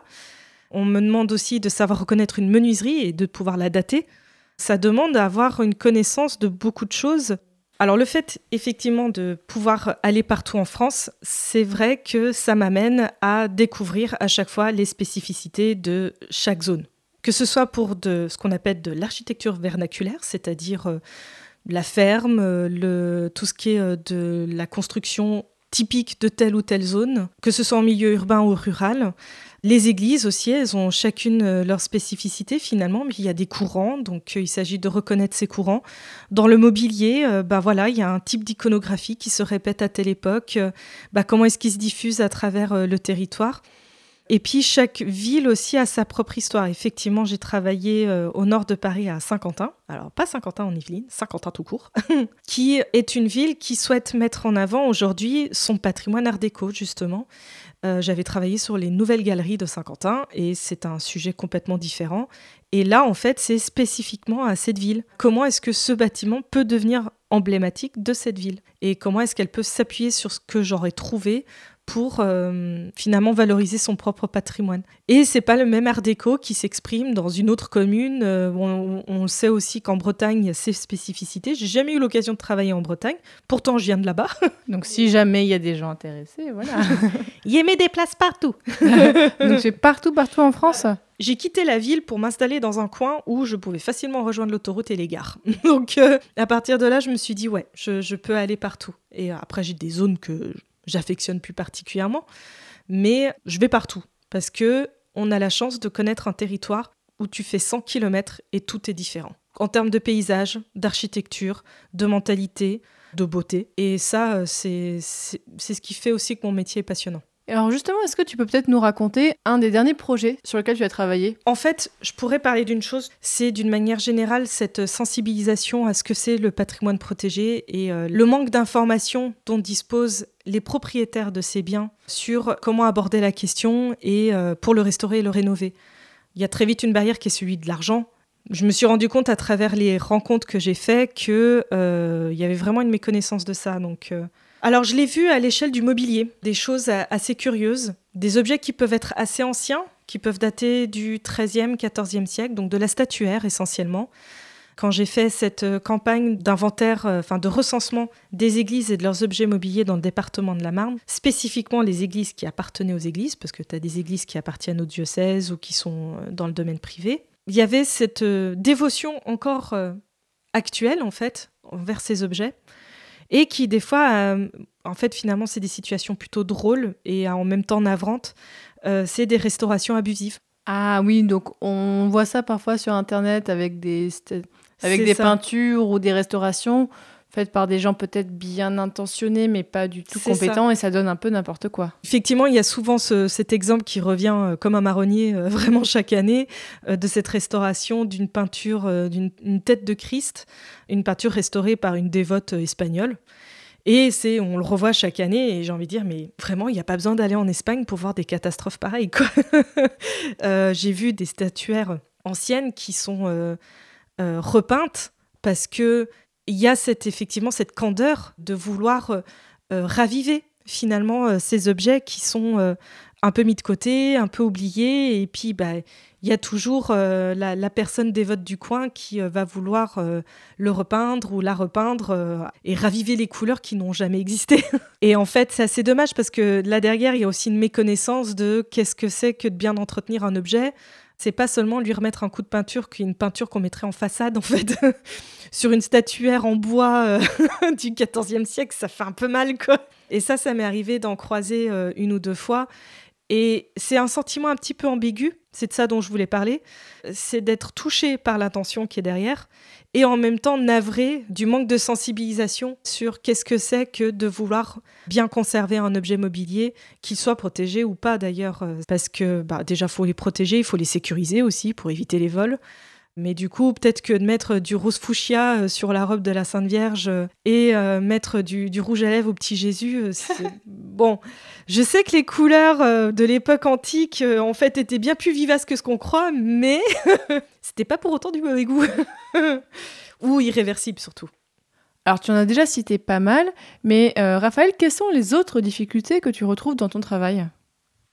On me demande aussi de savoir reconnaître une menuiserie et de pouvoir la dater. Ça demande d'avoir une connaissance de beaucoup de choses. Alors le fait effectivement de pouvoir aller partout en France, c'est vrai que ça m'amène à découvrir à chaque fois les spécificités de chaque zone. Que ce soit pour ce qu'on appelle de l'architecture vernaculaire, c'est-à-dire euh, la ferme, euh, le, tout ce qui est euh, de la construction typique de telle ou telle zone, que ce soit en milieu urbain ou rural. Les églises aussi, elles ont chacune euh, leur spécificité finalement, mais il y a des courants, donc euh, il s'agit de reconnaître ces courants. Dans le mobilier, euh, bah voilà, il y a un type d'iconographie qui se répète à telle époque. bah comment est-ce qu'il se diffuse à travers le territoire? Et puis chaque ville aussi a sa propre histoire. Effectivement, j'ai travaillé euh, au nord de Paris à Saint-Quentin. Alors pas Saint-Quentin en Yvelines, Saint-Quentin tout court, *laughs* qui est une ville qui souhaite mettre en avant aujourd'hui son patrimoine art déco justement. euh, j'avais travaillé sur les nouvelles galeries de Saint-Quentin et c'est un sujet complètement différent. Et là, en fait, c'est spécifiquement à cette ville. Comment est-ce que ce bâtiment peut devenir emblématique de cette ville? Et comment est-ce qu'elle peut s'appuyer sur ce que j'aurais trouvé pour euh, finalement valoriser son propre patrimoine. Et c'est pas le même art déco qui s'exprime dans une autre commune. Euh, on, sait aussi qu'en Bretagne, il y a ses spécificités. J'ai jamais eu l'occasion de travailler en Bretagne. Pourtant, je viens de là-bas. *laughs* *laughs* Donc, si jamais il y a des gens intéressés, voilà. *laughs* il y a des places partout. Donc, c'est partout, partout en France? J'ai quitté la ville pour m'installer dans un coin où je pouvais facilement rejoindre l'autoroute et les gares. Donc, euh, à partir de là, je me suis dit, ouais, je, je peux aller partout. Et après, j'ai des zones que j'affectionne plus particulièrement, mais je vais partout parce que on a la chance de connaître un territoire où tu fais 100 km et tout est différent. En termes de paysage, d'architecture, de mentalité, de beauté. Et ça, euh, c'est ce qui fait aussi que mon métier est passionnant alors justement, est-ce que tu peux peut-être nous raconter un des derniers projets sur lesquels tu as travaillé? En fait, je pourrais parler d'une chose, c'est d'une manière générale cette sensibilisation à ce que c'est le patrimoine protégé et euh, le manque d'informations dont disposent les propriétaires de ces biens sur comment aborder la question et euh, pour le restaurer et le rénover. Il y a très vite une barrière qui est celui de l'argent. Je me suis rendu compte à travers les rencontres que j'ai faites qu'il euh, y avait vraiment une méconnaissance de ça. Donc alors je l'ai vu à l'échelle du mobilier, des choses assez curieuses, des objets qui peuvent être assez anciens, qui peuvent dater du XIIIe, XIVe siècle, donc de la statuaire essentiellement. Quand j'ai fait cette euh, campagne d'inventaire, euh, enfin de recensement des églises et de leurs objets mobiliers dans le département de la Marne, spécifiquement les églises qui appartenaient aux églises, parce que tu as des églises qui appartiennent au diocèse ou qui sont euh, dans le domaine privé, il y avait cette dévotion encore actuelle en fait envers ces objets et qui des fois, euh, en fait finalement c'est des situations plutôt drôles et en même temps navrantes, euh, c'est des restaurations abusives. Ah oui, donc on voit ça parfois sur Internet avec des, avec des peintures ou des restaurations faites par des gens peut-être bien intentionnés mais pas du tout compétents et ça donne un peu n'importe quoi. Effectivement, il y a souvent cet exemple qui revient euh, comme un marronnier *laughs* vraiment chaque année de cette restauration d'une peinture d'une tête de Christ, une peinture restaurée par une dévote espagnole. Et c'est, on le revoit chaque année, et j'ai envie de dire, mais vraiment, il n'y a pas besoin d'aller en Espagne pour voir des catastrophes pareilles. *laughs* euh, j'ai vu des statuaires anciennes qui sont euh, euh, repeintes parce que il y a cette, effectivement cette candeur de vouloir euh, raviver finalement ces objets qui sont un peu mis de côté, un peu oubliés, et puis bah, il y a toujours euh, la, personne dévote du coin qui euh, va vouloir euh, le repeindre ou la repeindre et raviver les couleurs qui n'ont jamais existé. *laughs* et en fait, c'est assez dommage parce que là derrière, il y a aussi une méconnaissance de qu'est-ce que c'est que de bien entretenir un objet. C'est pas seulement lui remettre un coup de peinture qu'une peinture qu'on mettrait en façade en fait *laughs* sur une statuaire en bois *laughs* du XIVe siècle, ça fait un peu mal quoi. Et ça, ça m'est arrivé d'en croiser une ou deux fois. Et c'est un sentiment un petit peu ambigu, c'est de ça dont je voulais parler, c'est d'être touché par l'intention qui est derrière et en même temps navré du manque de sensibilisation sur qu'est-ce que c'est que de vouloir bien conserver un objet mobilier, qu'il soit protégé ou pas d'ailleurs, euh, parce que bah, déjà, il faut les protéger, il faut les sécuriser aussi pour éviter les vols. Mais du coup, peut-être que de mettre du rose fuchsia euh, sur la robe de la Sainte Vierge euh, et euh, mettre du, rouge à lèvres au petit Jésus, c'est... *laughs* bon. Je sais que les couleurs de l'époque antique, en fait, étaient bien plus vivaces que ce qu'on croit, mais *laughs* c'était pas pour autant du mauvais goût. *laughs* Ou irréversible surtout. Alors, tu en as déjà cité pas mal, mais Raphaël, quelles sont les autres difficultés que tu retrouves dans ton travail?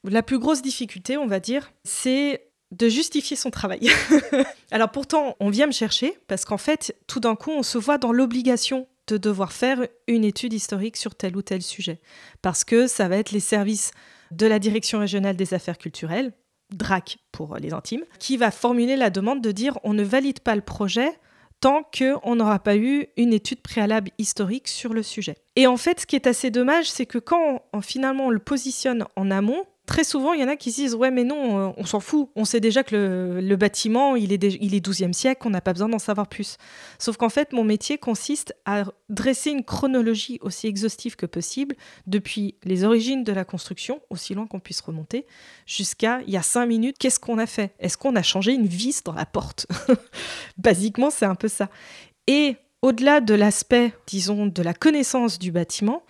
La plus grosse difficulté, on va dire, c'est de justifier son travail. *laughs* Alors pourtant, on vient me chercher parce qu'en fait, tout d'un coup, on se voit dans l'obligation de devoir faire une étude historique sur tel ou tel sujet. Parce que ça va être les services de la Direction régionale des affaires culturelles, DRAC pour les intimes, qui va formuler la demande de dire on ne valide pas le projet tant qu'on n'aura pas eu une étude préalable historique sur le sujet. Et en fait, ce qui est assez dommage, c'est que quand finalement on le positionne en amont, très souvent, il y en a qui se disent Ouais, mais non, euh, on s'en fout. On sait déjà que le, bâtiment, il est, il est 12e siècle, on n'a pas besoin d'en savoir plus. Sauf qu'en fait, mon métier consiste à dresser une chronologie aussi exhaustive que possible, depuis les origines de la construction, aussi loin qu'on puisse remonter, jusqu'à il y a cinq minutes, qu'est-ce qu'on a fait? Est-ce qu'on a changé une vis dans la porte? *laughs* Basiquement, c'est un peu ça. Et au-delà de l'aspect, disons, de la connaissance du bâtiment,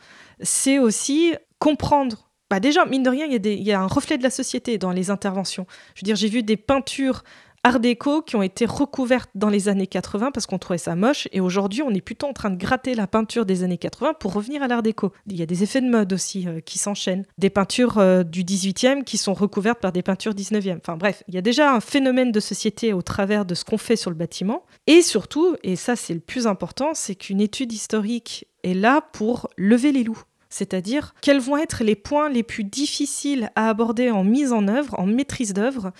c'est aussi comprendre bah déjà, mine de rien, il y, a y a un reflet de la société dans les interventions. Je veux dire, j'ai vu des peintures art déco qui ont été recouvertes dans les années 80 parce qu'on trouvait ça moche. Et aujourd'hui, on est plutôt en train de gratter la peinture des années 80 pour revenir à l'art déco. Il y a des effets de mode aussi euh, qui s'enchaînent. Des peintures euh, du 18e qui sont recouvertes par des peintures 19e. Enfin bref, il y a déjà un phénomène de société au travers de ce qu'on fait sur le bâtiment. Et surtout, et ça c'est le plus important, c'est qu'une étude historique est là pour lever les loups. C'est-à-dire quels vont être les points les plus difficiles à aborder en mise en œuvre, en maîtrise d'œuvre,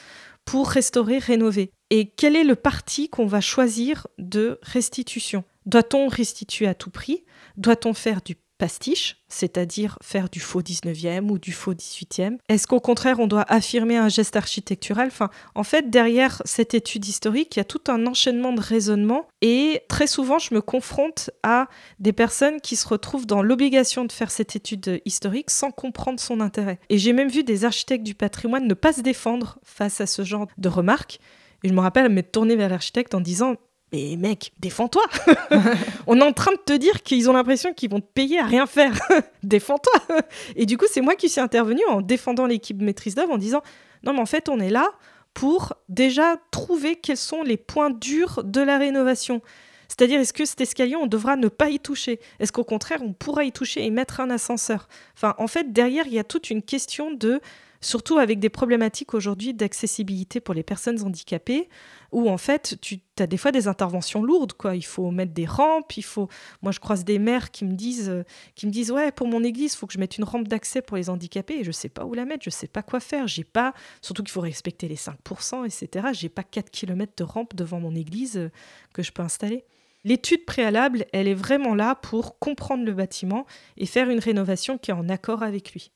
pour restaurer, rénover? Et quel est le parti qu'on va choisir de restitution? Doit-on restituer à tout prix? Doit-on faire du pastiche, c'est-à-dire faire du faux 19e ou du faux 18e Est-ce qu'au contraire, on doit affirmer un geste architectural? Enfin, En fait, derrière cette étude historique, il y a tout un enchaînement de raisonnements et très souvent, je me confronte à des personnes qui se retrouvent dans l'obligation de faire cette étude historique sans comprendre son intérêt. Et j'ai même vu des architectes du patrimoine ne pas se défendre face à ce genre de remarques. Et je me rappelle m'être tournée vers l'architecte en disant mais mec, défends-toi *laughs* On est en train de te dire qu'ils ont l'impression qu'ils vont te payer à rien faire. *laughs* défends-toi Et du coup, c'est moi qui suis intervenue en défendant l'équipe maîtrise d'œuvre en disant non, mais en fait, on est là pour déjà trouver quels sont les points durs de la rénovation. C'est-à-dire, est-ce que cet escalier, on devra ne pas y toucher? Est-ce qu'au contraire, on pourra y toucher et mettre un ascenseur? Enfin, en fait, derrière, il y a toute une question de, surtout avec des problématiques aujourd'hui d'accessibilité pour les personnes handicapées, où en fait, tu as des fois des interventions lourdes, quoi. Il faut mettre des rampes, il faut... Moi, je croise des maires qui me disent, euh, qui me disent ouais, pour mon église, il faut que je mette une rampe d'accès pour les handicapés, et je sais pas où la mettre, je sais pas quoi faire, j'ai pas... Surtout qu'il faut respecter les 5%, etc. J'ai pas 4 km de rampe devant mon église euh, que je peux installer. L'étude préalable, elle est vraiment là pour comprendre le bâtiment et faire une rénovation qui est en accord avec lui.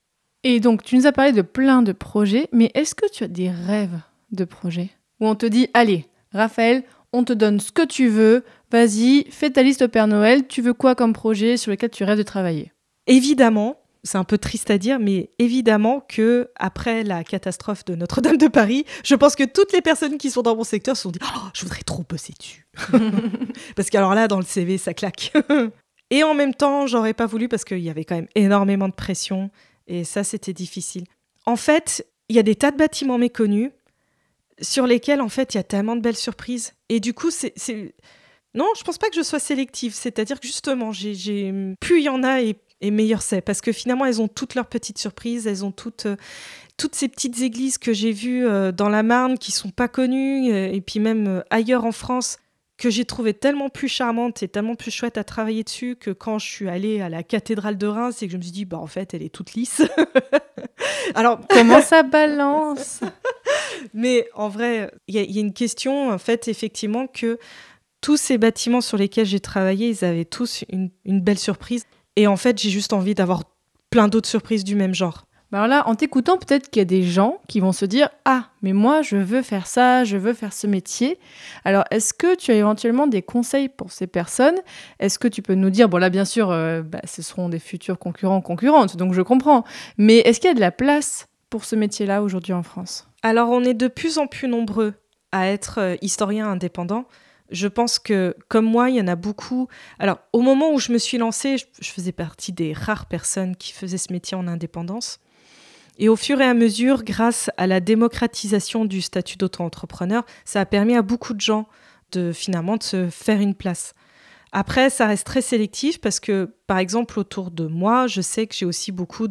Et donc, tu nous as parlé de plein de projets, mais est-ce que tu as des rêves de projets? Où on te dit, allez, Raphaël, on te donne ce que tu veux, vas-y, fais ta liste au Père Noël, tu veux quoi comme projet sur lequel tu rêves de travailler? Évidemment, c'est un peu triste à dire, mais évidemment que après la catastrophe de Notre-Dame de Paris, je pense que toutes les personnes qui sont dans mon secteur se sont dit oh, je voudrais trop bosser dessus. *laughs* parce qu'alors là, dans le CV, ça claque. *laughs* et en même temps, j'aurais pas voulu parce qu'il y avait quand même énormément de pression et ça, c'était difficile. En fait, il y a des tas de bâtiments méconnus sur lesquels, en fait, il y a tellement de belles surprises. Et du coup, c'est. Non, je pense pas que je sois sélective. C'est-à-dire que justement, j'ai plus il y en a et, et meilleur c'est. Parce que finalement, elles ont toutes leurs petites surprises. Elles ont toutes, euh, toutes ces petites églises que j'ai vues euh, dans la Marne qui sont pas connues. euh, et puis même ailleurs en France que j'ai trouvé tellement plus charmante et tellement plus chouette à travailler dessus que quand je suis allée à la cathédrale de Reims et que je me suis dit, bah en fait, elle est toute lisse. *laughs* Alors, Comment *laughs* ça balance? Mais en vrai, il y, a- il y a une question, en fait, effectivement, que tous ces bâtiments sur lesquels j'ai travaillé, ils avaient tous une, une belle surprise. Et en fait, j'ai juste envie d'avoir plein d'autres surprises du même genre. Alors là, en t'écoutant, peut-être qu'il y a des gens qui vont se dire Ah, mais moi, je veux faire ça, je veux faire ce métier. Alors, est-ce que tu as éventuellement des conseils pour ces personnes? Est-ce que tu peux nous dire Bon, là, bien sûr, euh, bah, ce seront des futurs concurrents, concurrentes, donc je comprends. Mais est-ce qu'il y a de la place pour ce métier-là aujourd'hui en France? Alors, on est de plus en plus nombreux à être euh, historiens indépendants. Je pense que, comme moi, il y en a beaucoup. Alors, au moment où je me suis lancée, je faisais partie des rares personnes qui faisaient ce métier en indépendance. Et au fur et à mesure, grâce à la démocratisation du statut d'auto-entrepreneur, ça a permis à beaucoup de gens de finalement de se faire une place. Après, ça reste très sélectif parce que, par exemple, autour de moi, je sais que j'ai aussi beaucoup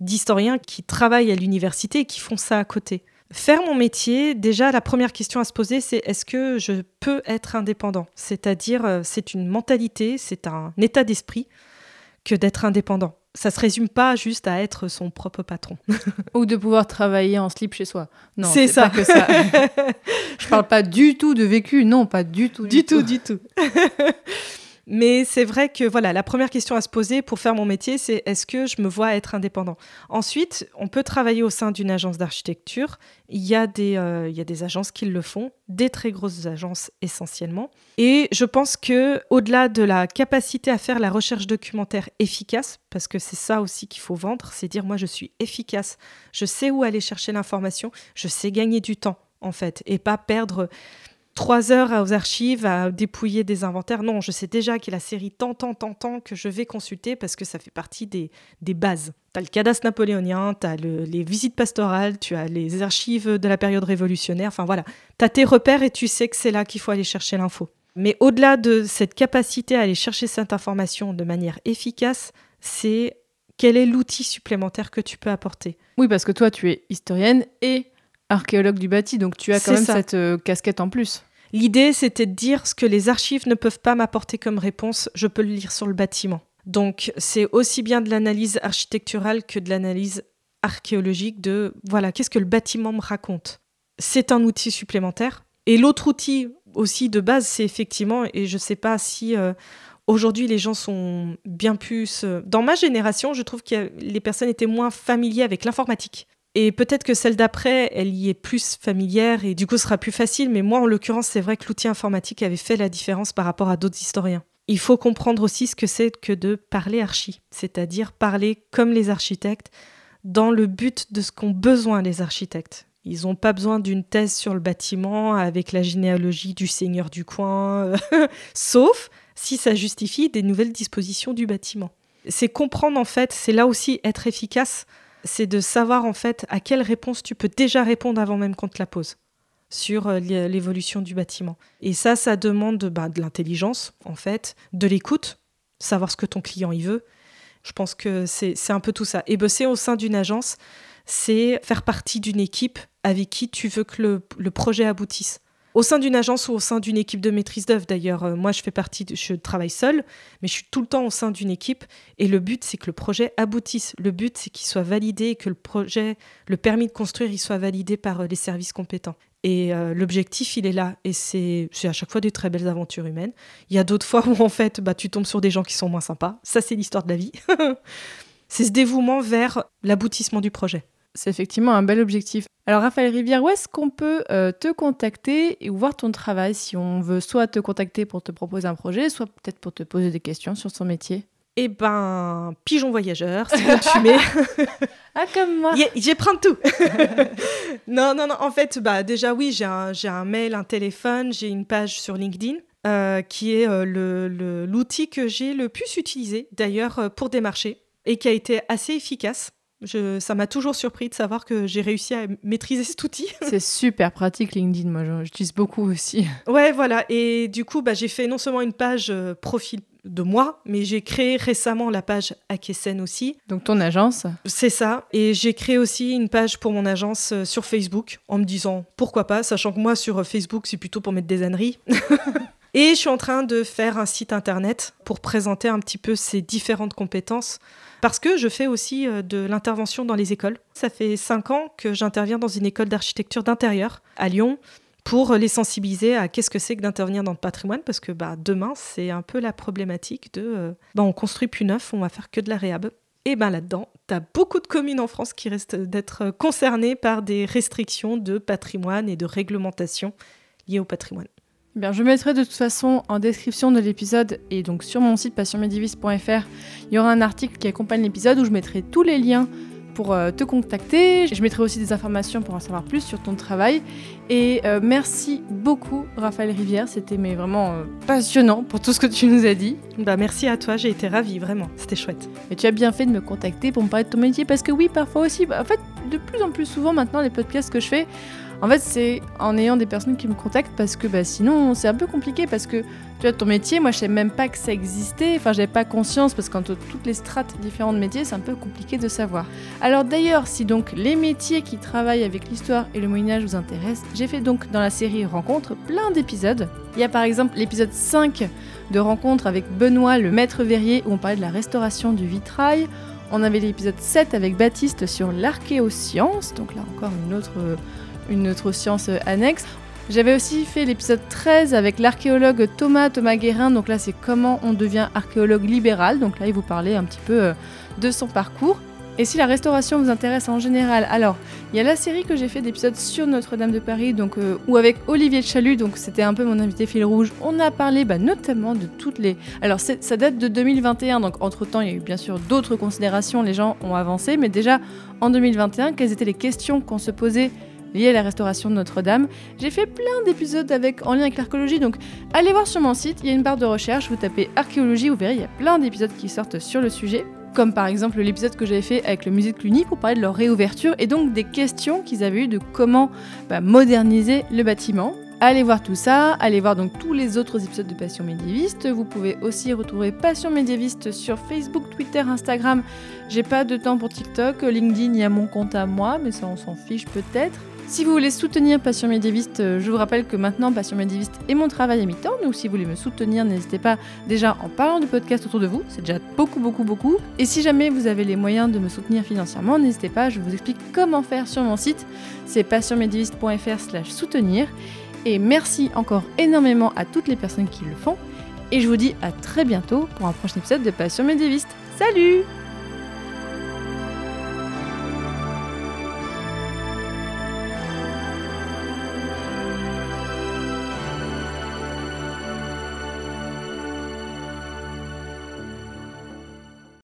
d'historiens qui travaillent à l'université et qui font ça à côté. Faire mon métier, déjà, la première question à se poser, c'est est-ce que je peux être indépendant? C'est-à-dire, euh, c'est une mentalité, c'est un état d'esprit que d'être indépendant. Ça se résume pas juste à être son propre patron. *laughs* Ou de pouvoir travailler en slip chez soi Non, C'est ça. pas que ça. *laughs* je parle pas du tout de vécu, non, pas du tout. du tout, du tout. *laughs* Mais c'est vrai que voilà, la première question à se poser pour faire mon métier, c'est est-ce que je me vois être indépendant? Ensuite, on peut travailler au sein d'une agence d'architecture. Il y, a des, euh, il y a des agences qui le font, des très grosses agences essentiellement. Et je pense que au-delà de la capacité à faire la recherche documentaire efficace, parce que c'est ça aussi qu'il faut vendre, c'est dire moi je suis efficace, je sais où aller chercher l'information, je sais gagner du temps en fait, et pas perdre trois heures aux archives à dépouiller des inventaires. Non, je sais déjà qu'il y a la série tant, tant, tant, tant que je vais consulter parce que ça fait partie des, des bases. Tu as le cadastre napoléonien, tu as les visites pastorales, tu as les archives de la période révolutionnaire. Enfin voilà, tu as tes repères et tu sais que c'est là qu'il faut aller chercher l'info. Mais au-delà de cette capacité à aller chercher cette information de manière efficace, c'est quel est l'outil supplémentaire que tu peux apporter. Oui, parce que toi, tu es historienne et archéologue du bâti, donc tu as quand même cette euh, casquette en plus. L'idée, c'était de dire ce que les archives ne peuvent pas m'apporter comme réponse, je peux le lire sur le bâtiment. Donc c'est aussi bien de l'analyse architecturale que de l'analyse archéologique de, voilà, qu'est-ce que le bâtiment me raconte. C'est un outil supplémentaire. Et l'autre outil aussi de base, c'est effectivement, et je ne sais pas si euh, aujourd'hui les gens sont bien plus... Euh, dans ma génération, je trouve que les personnes étaient moins familières avec l'informatique. Et peut-être que celle d'après, elle y est plus familière et du coup sera plus facile. Mais moi, en l'occurrence, c'est vrai que l'outil informatique avait fait la différence par rapport à d'autres historiens. Il faut comprendre aussi ce que c'est que de parler archi, c'est-à-dire parler comme les architectes dans le but de ce qu'ont besoin les architectes. Ils n'ont pas besoin d'une thèse sur le bâtiment avec la généalogie du seigneur du coin, *laughs* sauf si ça justifie des nouvelles dispositions du bâtiment. C'est comprendre en fait, c'est là aussi être efficace c'est de savoir en fait à quelle réponse tu peux déjà répondre avant même qu'on te la pose sur euh, l'évolution du bâtiment. Et ça, ça demande bah, de l'intelligence, en fait, de l'écoute, savoir ce que ton client y veut. Je pense que c'est un peu tout ça. Et bosser au sein d'une agence, c'est faire partie d'une équipe avec qui tu veux que le projet aboutisse au sein d'une agence ou au sein d'une équipe de maîtrise d'œuvre. D'ailleurs, euh, moi, je fais partie, je travaille seule, mais je suis tout le temps au sein d'une équipe. Et le but, c'est que le projet aboutisse. Le but, c'est qu'il soit validé et que le projet, le permis de construire, il soit validé par euh, les services compétents. Et euh, l'objectif, il est là. Et c'est à chaque fois des très belles aventures humaines. Il y a d'autres *laughs* fois où, en fait, bah, tu tombes sur des gens qui sont moins sympas. Ça, c'est l'histoire de la vie. *laughs* c'est ce dévouement vers l'aboutissement du projet. C'est effectivement un bel objectif. Alors Raphaël Rivière, où est-ce qu'on peut euh, te contacter et voir ton travail si on veut soit te contacter pour te proposer un projet, soit peut-être pour te poser des questions sur son métier? Eh ben, pigeon voyageur, c'est tu mets. ah, comme moi. J'ai prends tout. *laughs* non, non, non. En fait, bah, déjà, oui, j'ai un, un, mail, un téléphone, j'ai une page sur LinkedIn. Euh, qui est euh, l'outil que j'ai le plus utilisé d'ailleurs pour démarcher et qui a été assez efficace ça m'a toujours surpris de savoir que j'ai réussi à maîtriser cet outil. *laughs* C'est super pratique LinkedIn, moi j'utilise beaucoup aussi. Ouais, voilà. Et du coup, bah, j'ai fait non seulement une page euh, profil de moi, mais j'ai créé récemment la page Akesen aussi. Donc ton agence C'est ça. Et j'ai créé aussi une page pour mon agence euh, sur Facebook en me disant pourquoi pas, sachant que moi sur euh, Facebook c'est plutôt pour mettre des âneries. *laughs* Et je suis en train de faire un site internet pour présenter un petit peu ces différentes compétences parce que je fais aussi euh, de l'intervention dans les écoles. Ça fait cinq ans que j'interviens dans une école d'architecture d'intérieur à Lyon pour les sensibiliser à qu'est-ce que c'est que d'intervenir dans le patrimoine, parce que bah, demain, c'est un peu la problématique de euh, bah, on construit plus neuf, on va faire que de la réhab. Et ben là-dedans, tu as beaucoup de communes en France qui restent d'être concernées par des restrictions de patrimoine et de réglementation liées au patrimoine. Bien, je mettrai de toute façon en description de l'épisode et donc sur mon site passionmediviste.fr, il y aura un article qui accompagne l'épisode où je mettrai tous les liens pour euh, te contacter. Je mettrai aussi des informations pour en savoir plus sur ton travail. Et euh, merci beaucoup Raphaël Rivière, c'était mais vraiment euh, passionnant pour tout ce que tu nous as dit. Bah merci à toi, j'ai été ravie vraiment, c'était chouette. Et tu as bien fait de me contacter pour me parler de ton métier parce que oui, parfois aussi, bah, en fait, de plus en plus souvent maintenant les podcasts que je fais, en fait, c'est en ayant des personnes qui me contactent parce que bah, sinon, c'est un peu compliqué parce que tu vois, ton métier, moi, je savais même pas que ça existait. Enfin, j'avais pas conscience parce qu'entre toutes les strates différentes de métiers, c'est un peu compliqué de savoir. Alors d'ailleurs, si donc les métiers qui travaillent avec l'histoire et le Moyen-Âge vous intéressent, j'ai fait donc dans la série Rencontres plein d'épisodes. Il y a par exemple l'épisode 5 de Rencontres avec Benoît, le maître verrier, où on parlait de la restauration du vitrail. On avait l'épisode 7 avec Baptiste sur l'archéoscience, donc là encore une autre une autre science annexe. J'avais aussi fait l'épisode 13 avec l'archéologue Thomas Thomas Guérin. Donc là, c'est comment on devient archéologue libéral. Donc là, il vous parlait un petit peu euh, de son parcours. Et si la restauration vous intéresse en général, alors il y a la série que j'ai fait d'épisodes sur Notre-Dame de Paris, donc euh, ou avec Olivier Chalut, donc c'était un peu mon invité fil rouge. On a parlé bah, notamment de toutes les. Alors ça date de 2021, donc entre temps il y a eu bien sûr d'autres considérations, les gens ont avancé, mais déjà en 2021, quelles étaient les questions qu'on se posait liées à la restauration de Notre-Dame. J'ai fait plein d'épisodes avec en lien avec l'archéologie, donc allez voir sur mon site, il y a une barre de recherche, vous tapez archéologie, vous verrez, il y a plein d'épisodes qui sortent sur le sujet comme par exemple l'épisode que j'avais fait avec le musée de Cluny pour parler de leur réouverture et donc des questions qu'ils avaient eues de comment bah, moderniser le bâtiment. Allez voir tout ça, allez voir donc tous les autres épisodes de Passion médiéviste. Vous pouvez aussi retrouver Passion médiéviste sur Facebook, Twitter, Instagram. J'ai pas de temps pour TikTok, LinkedIn, il y a mon compte à moi, mais ça on s'en fiche peut-être. Si vous voulez soutenir Passion médiéviste, euh, je vous rappelle que maintenant Passion médiéviste est mon travail à mi-temps. Donc si vous voulez me soutenir, n'hésitez pas déjà en parlant du podcast autour de vous. C'est déjà beaucoup, beaucoup, beaucoup. Et si jamais vous avez les moyens de me soutenir financièrement, n'hésitez pas, je vous explique comment faire sur mon site. C'est passionmédiéviste.fr slash soutenir. Et merci encore énormément à toutes les personnes qui le font. Et je vous dis à très bientôt pour un prochain épisode de Passion médiéviste. Salut